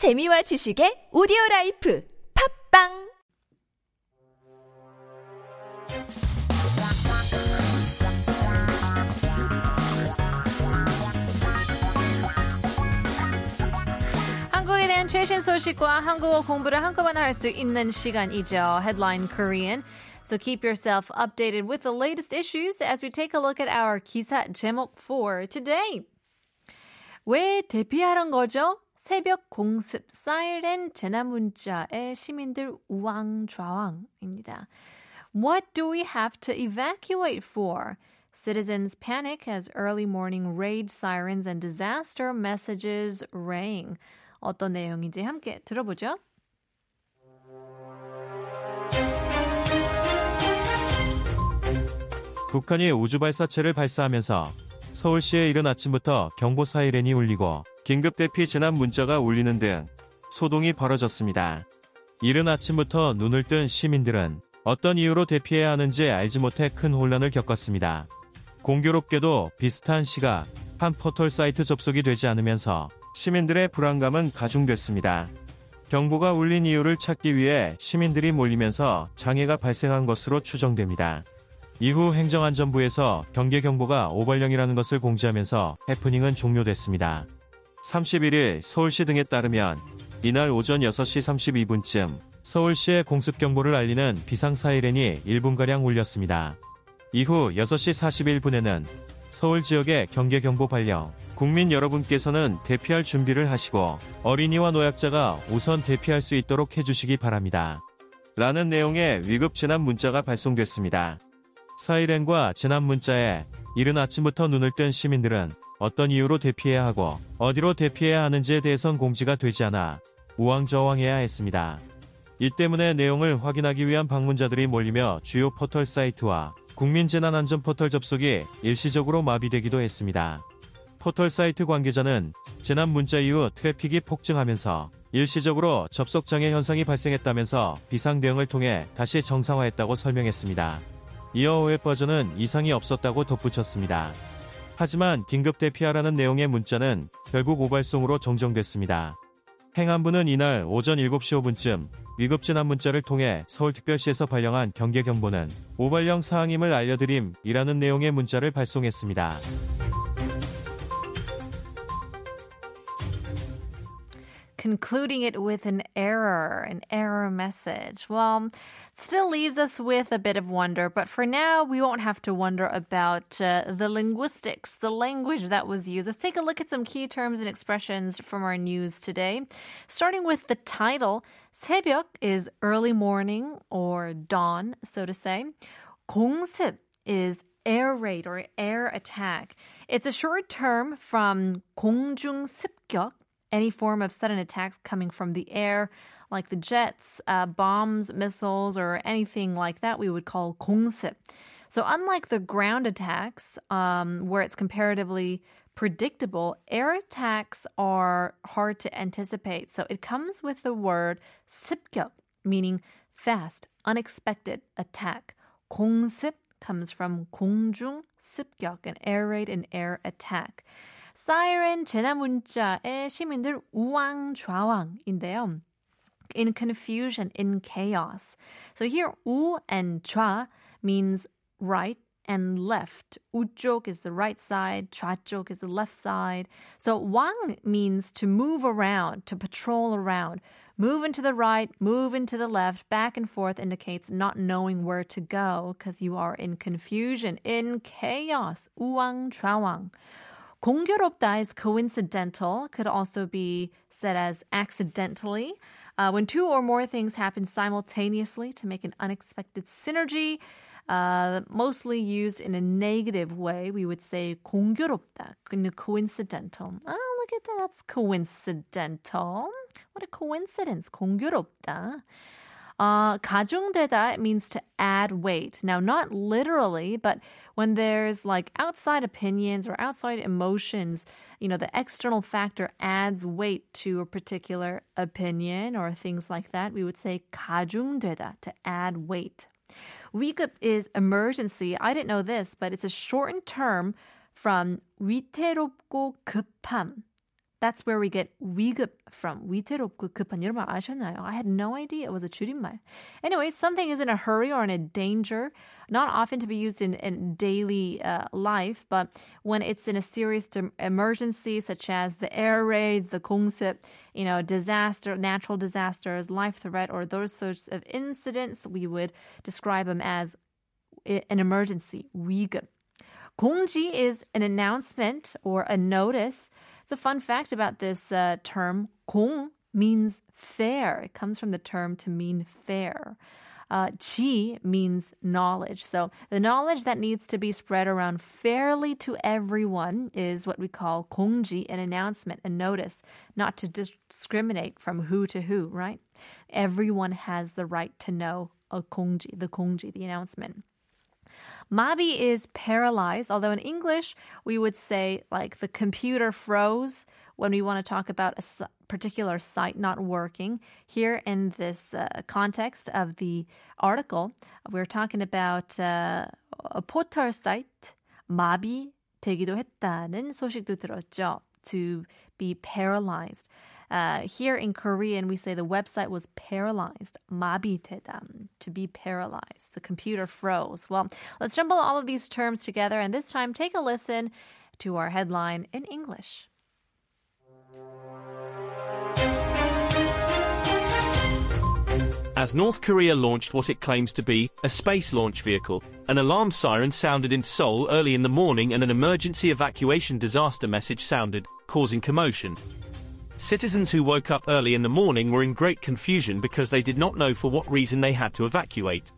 재미와 지식의 오디오 라이프 팝빵 한국에 대한 최신 소식과 한국어 공부를 한꺼번에 할 수 있는 시간이죠. Headline Korean. So keep yourself updated with the latest issues as we take a look at our 기사 제목 for today. 왜 대피하는 거죠? 새벽 공습 사이렌 재난 문자에 시민들 우왕좌왕입니다. What do we have to evacuate for? Citizens panic as early morning raid sirens and disaster messages rang. 어떤 내용인지 함께 들어보죠. 북한이 우주 발사체를 발사하면서 서울시에 이른 아침부터 경보 사이렌이 울리고 긴급 대피 재난 문자가 울리는 등 소동이 벌어졌습니다. 이른 아침부터 눈을 뜬 시민들은 어떤 이유로 대피해야 하는지 알지 못해 큰 혼란을 겪었습니다. 공교롭게도 비슷한 시각 한 포털 사이트 접속이 되지 않으면서 시민들의 불안감은 가중됐습니다. 경보가 울린 이유를 찾기 위해 시민들이 몰리면서 장애가 발생한 것으로 추정됩니다. 이후 행정안전부에서 경계 경보가 오발령이라는 것을 공지하면서 해프닝은 종료됐습니다. 31일 서울시 등에 따르면 이날 오전 6시 32분쯤 서울시의 공습 경보를 알리는 비상 사이렌이 1분가량 울렸습니다. 이후 6시 41분에는 서울 지역의 경계 경보 발령, 국민 여러분께서는 대피할 준비를 하시고 어린이와 노약자가 우선 대피할 수 있도록 해주시기 바랍니다. 라는 내용의 위급 재난 문자가 발송됐습니다. 사이렌과 재난 문자에 이른 아침부터 눈을 뜬 시민들은 어떤 이유로 대피해야 하고 어디로 대피해야 하는지에 대해선 공지가 되지 않아 우왕좌왕해야 했습니다. 이 때문에 내용을 확인하기 위한 방문자들이 몰리며 주요 포털 사이트와 국민재난안전 포털 접속이 일시적으로 마비되기도 했습니다. 포털 사이트 관계자는 재난 문자 이후 트래픽이 폭증하면서 일시적으로 접속 장애 현상이 발생했다면서 비상 대응을 통해 다시 정상화했다고 설명했습니다. 이어 웹 버전은 이상이 없었다고 덧붙였습니다. 하지만 긴급 대피하라는 내용의 문자는 결국 오발송으로 정정됐습니다. 행안부는 이날 오전 7시 5분쯤 위급재난 문자를 통해 서울특별시에서 발령한 경계 경보는 오발령 사항임을 알려드림이라는 내용의 문자를 발송했습니다. concluding it with an error, an error message. Well, still leaves us with a bit of wonder, but for now, we won't have to wonder about uh, the linguistics, the language that was used. Let's take a look at some key terms and expressions from our news today. Starting with the title, 새벽 is early morning or dawn, so to say. 공습 is air raid or air attack. It's a short term from 공중 습격, any form of sudden attacks coming from the air, like the jets, uh, bombs, missiles, or anything like that, we would call 공습. So, unlike the ground attacks, um, where it's comparatively predictable, air attacks are hard to anticipate. So, it comes with the word 습격, meaning fast, unexpected attack. 공습 comes from 공중 습격, an air raid, an air attack. 사이렌 재난 문자의 시민들 우왕좌왕인데요. In confusion, in chaos. So here 우 and 좌 means right and left. 우쪽 is the right side, 좌쪽 is the left side. So 왕 means to move around, to patrol around. Move into the right, move into the left, back and forth indicates not knowing where to go because you are in confusion, in chaos. 우왕좌왕. 공교롭다 is coincidental, could also be said as accidentally. Uh, when two or more things happen simultaneously to make an unexpected synergy, uh, mostly used in a negative way, we would say 공교롭다, coincidental. Oh, look at that, that's coincidental. What a coincidence, 공교롭다. Uh, 가중되다 means to add weight. Now, not literally, but when there's like outside opinions or outside emotions, you know, the external factor adds weight to a particular opinion or things like that, we would say 가중되다, to add weight. 위급 is emergency. I didn't know this, but it's a shortened term from 위태롭고 급함. That's where we get 위급 from. 위태롭고 급한 이런 말 아셨나요? I had no idea it was a 줄임말. Anyway, something is in a hurry or in a danger, not often to be used in, in daily uh, life, but when it's in a serious emergency, such as the air raids, the 공습, you know, disaster, natural disasters, life threat, or those sorts of incidents, we would describe them as an emergency, 위급. 공지 is an announcement or a notice It's a fun fact about this uh, term, Kong means fair. It comes from the term to mean fair. Uh, means knowledge. So the knowledge that needs to be spread around fairly to everyone is what we call kongji, an announcement, a notice, not to discriminate from who to who, right? Everyone has the right to know a kongji, the kongji, the announcement. Mabi is paralyzed, although in English we would say like the computer froze when we want to talk about a particular site not working. Here in this uh, context of the article, we're talking about uh, a portal site 마비 되기도 했다는 소식도 들었죠. To be paralyzed. Uh, here in Korean, we say the website was paralyzed. 마비되다, to be paralyzed. The computer froze. Well, let's jumble all of these terms together and this time take a listen to our headline in English. As North Korea launched what it claims to be a space launch vehicle, an alarm siren sounded in Seoul early in the morning and an emergency evacuation disaster message sounded, causing commotion. Citizens who woke up early in the morning were in great confusion because they did not know for what reason they had to evacuate.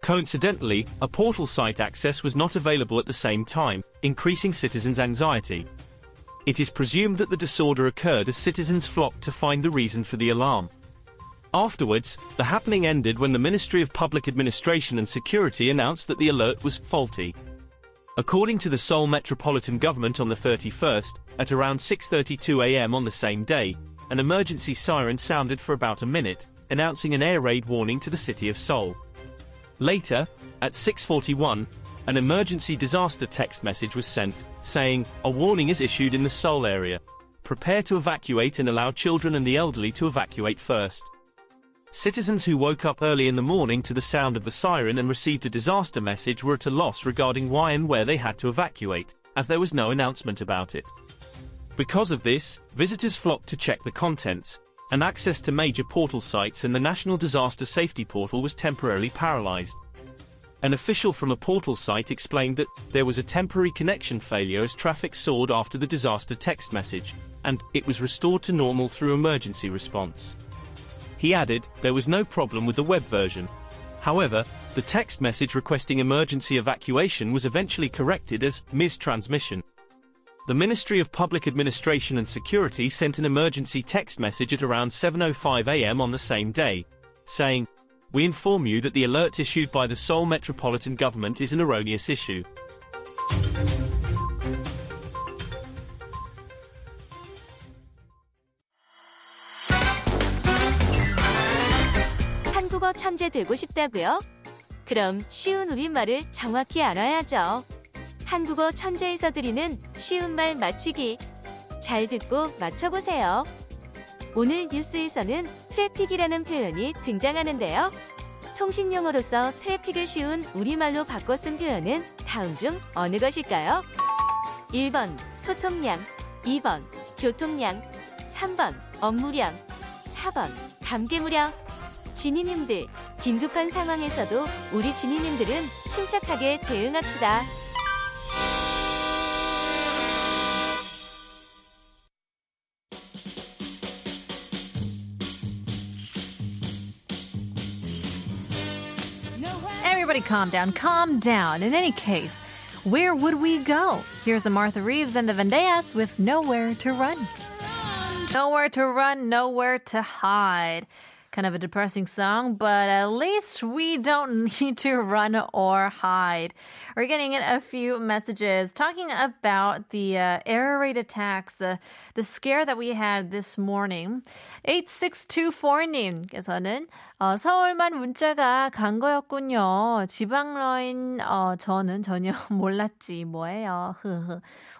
Coincidentally, a portal site access was not available at the same time, increasing citizens' anxiety. It is presumed that the disorder occurred as citizens flocked to find the reason for the alarm. Afterwards, the happening ended when the Ministry of Public Administration and Security announced that the alert was faulty. According to the Seoul Metropolitan Government on the 31st, at around 6.32 am on the same day, an emergency siren sounded for about a minute, announcing an air raid warning to the city of Seoul. Later, at 6.41, an emergency disaster text message was sent, saying, a warning is issued in the Seoul area. Prepare to evacuate and allow children and the elderly to evacuate first. Citizens who woke up early in the morning to the sound of the siren and received a disaster message were at a loss regarding why and where they had to evacuate, as there was no announcement about it. Because of this, visitors flocked to check the contents, and access to major portal sites and the National Disaster Safety Portal was temporarily paralyzed. An official from a portal site explained that there was a temporary connection failure as traffic soared after the disaster text message, and it was restored to normal through emergency response. He added, there was no problem with the web version. However, the text message requesting emergency evacuation was eventually corrected as mistransmission. The Ministry of Public Administration and Security sent an emergency text message at around 7.05 am on the same day, saying, We inform you that the alert issued by the Seoul Metropolitan Government is an erroneous issue. 천재 되고 싶다고요? 그럼 쉬운 우리말을 정확히 알아야죠. 한국어 천재에서 드리는 쉬운 말 맞추기. 잘 듣고 맞춰보세요. 오늘 뉴스에서는 트래픽이라는 표현이 등장하는데요. 통신용어로서 트래픽을 쉬운 우리말로 바꿔 쓴 표현은 다음 중 어느 것일까요? 1번 소통량, 2번 교통량, 3번 업무량, 4번 감개무량. 지니님들, 긴급한 상황에서도 우리 지니님들은 침착하게 대응합시다. Everybody calm down, calm down. In any case, where would we go? Here's the Martha Reeves and the Vandellas with Nowhere to Run. Nowhere to run, nowhere to hide kind of a depressing song, but at least we don't need to run or hide. We're getting a few messages talking about the uh, air raid attacks, the, the scare that we had this morning. 8624님께서는 어, 서울만 문자가 간 거였군요. 지방러인 어, 저는 전혀 몰랐지 뭐예요.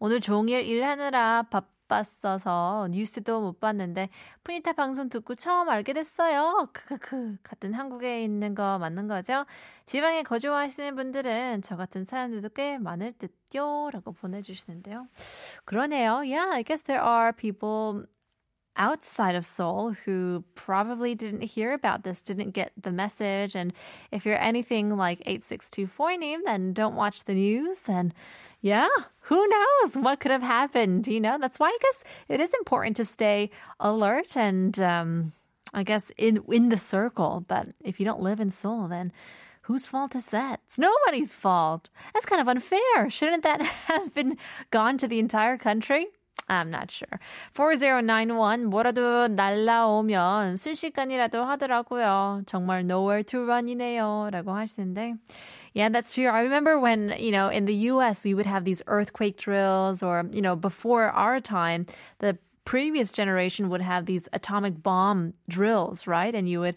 오늘 종일 일하느라 밥 봤어서 뉴스도 못 봤는데 푸니타 방송 듣고 처음 알게 됐어요. 크크크 같은 한국에 있는 거 맞는 거죠? 지방에 거주하시는 분들은 저 같은 사연들도 꽤 많을 듯요 라고 보내주시는데요. 그러네요. Yeah, I guess there are people outside of Seoul who probably didn't hear about this, didn't get the message. And if you're anything like 8624 then don't watch the news, then yeah, who knows what could have happened? You know, that's why I guess it is important to stay alert and, um, I guess in, in the circle. But if you don't live in Seoul, then Whose fault is that? It's nobody's fault. That's kind of unfair. Shouldn't that have been gone to the entire country? I'm not sure. 4091 뭐라도 날라오면 순식간이라도 하더라고요. 정말 nowhere to run이네요. 라고 하시는데 Yeah, that's true. I remember when, you know, in the US we would have these earthquake drills or, you know, before our time, the previous generation would have these atomic bomb drills, right? And you would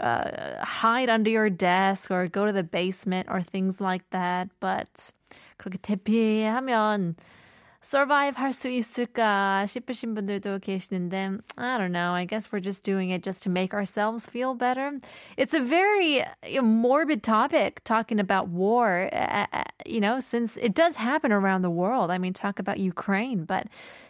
uh, hide under your desk or go to the basement or things like that. But 그렇게 대피하면 survive 할 수 있을까 싶으신 분들도 계시는데 I don't know. I guess we're just doing it just to make ourselves feel better. It's a very morbid topic talking about war, you know, since it does happen around the world. I mean, talk about Ukraine, but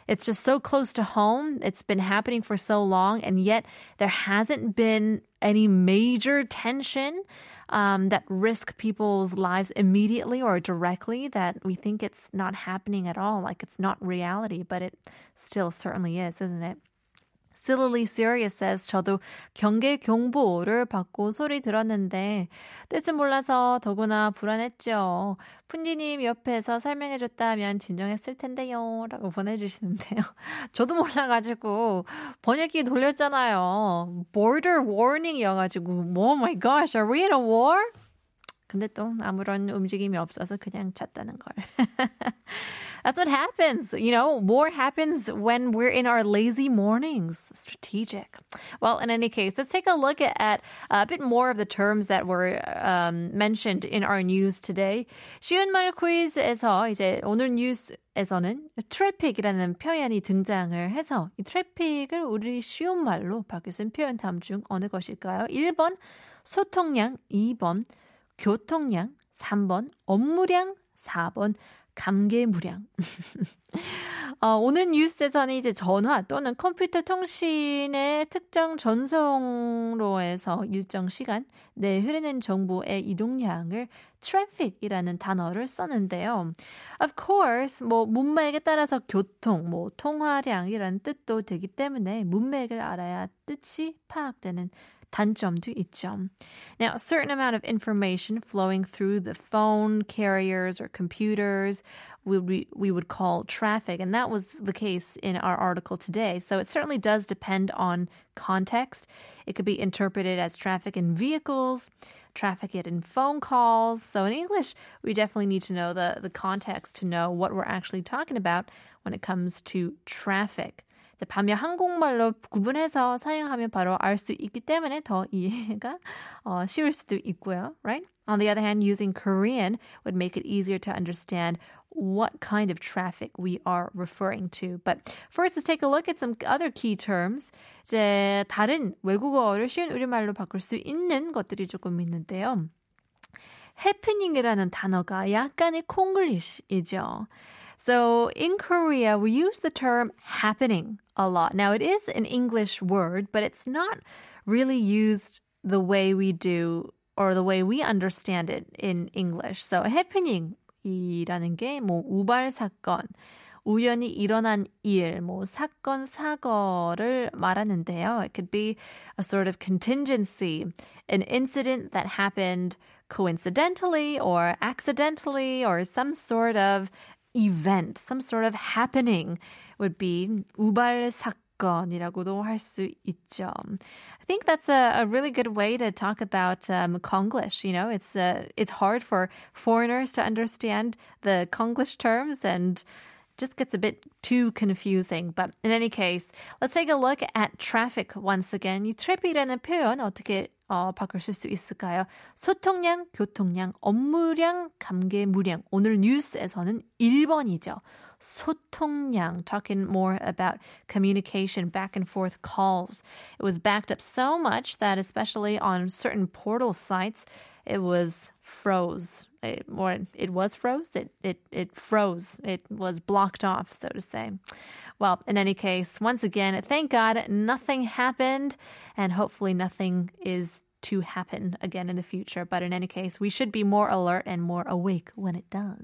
it's just so close to home. It's been happening for so long and yet there hasn't been any major tension um, that risk people's lives immediately or directly that we think it's not happening at all, like it's not reality, but it still certainly is, isn't it? Silly Serious says 저도 경계 경보를 받고 소리 들었는데 뜻은 몰라서 더구나 불안했죠. 푼디님 옆에서 설명해줬다면 진정했을 텐데요. 라고 보내주시는데요. 저도 몰라가지고 번역기 돌렸잖아요. Border warning이어가지고 oh my gosh, are we in a war? 근데 또 아무런 움직임이 없어서 그냥 잤다는 걸. That's what happens. You know, war happens when we're in our lazy mornings. Strategic. Well, in any case, let's take a look at a bit more of the terms that were um, mentioned in our news today. 쉬운 말 퀴즈에서 이제 오늘 뉴스 에서는 트래픽이라는 표현이 등장을 해서 이 트래픽을 우리 쉬운 말로 바뀌어 쓴 표현 다음 중 어느 것일까요? 1번 소통량, 2번 교통량, 3번 업무량, 4번 감개무량. 어, 오늘 뉴스에서는 이제 전화 또는 컴퓨터 통신의 특정 전송로에서 일정 시간 내 흐르는 정보의 이동량을 traffic이라는 단어를 썼는데요. Of course, 뭐 문맥에 따라서 교통, 뭐 통화량이라는 뜻도 되기 때문에 문맥을 알아야 뜻이 파악되는 단점도 있죠. Now, a certain amount of information flowing through the phone carriers or computers we, we would call traffic, and that was the case in our article today. So it certainly does depend on context. It could be interpreted as traffic in vehicles, traffic in phone calls. So in English, we definitely need to know the, the context to know what we're actually talking about when it comes to traffic. 반면 한국말로 구분해서 사용하면 바로 알 수 있기 때문에 더 이해가 어, 쉬울 수도 있고요, right? On the other hand, using Korean would make it easier to understand what kind of traffic we are referring to. But first, let's take a look at some other key terms. 이제 다른 외국어를 쉬운 우리말로 바꿀 수 있는 것들이 조금 있는데요. 해프닝이라는 단어가 약간의 콩글리시이죠. So in Korea, we use the term happening a lot. Now, it is an English word, but it's not really used the way we do or the way we understand it in English. So happening이라는 게 뭐 우발 사건, 우연히 일어난 일, 뭐 사건 사고를 말하는데요. It could be a sort of contingency, an incident that happened coincidentally or accidentally or some sort of event, some sort of happening would be 우발 사건이라고도 할 수 있죠. I think that's a, a really good way to talk about um, Konglish. You know, it's uh, it's hard for foreigners to understand the Konglish terms and just gets a bit too confusing. But in any case, let's take a look at traffic once again. 이 트래픽이라는 표현 어떻게 어, 바꾸실 수 있을까요? 소통량, 교통량, 업무량, 감개무량. 오늘 뉴스에서는 1번이죠. 소통량, talking more about communication, back and forth calls. It was backed up so much that especially on certain portal sites, it was froze. It, or it was froze. It, it, it froze. It was blocked off, so to say. Well, in any case, once again, thank God nothing happened and hopefully nothing is to happen again in the future. But in any case, we should be more alert and more awake when it does.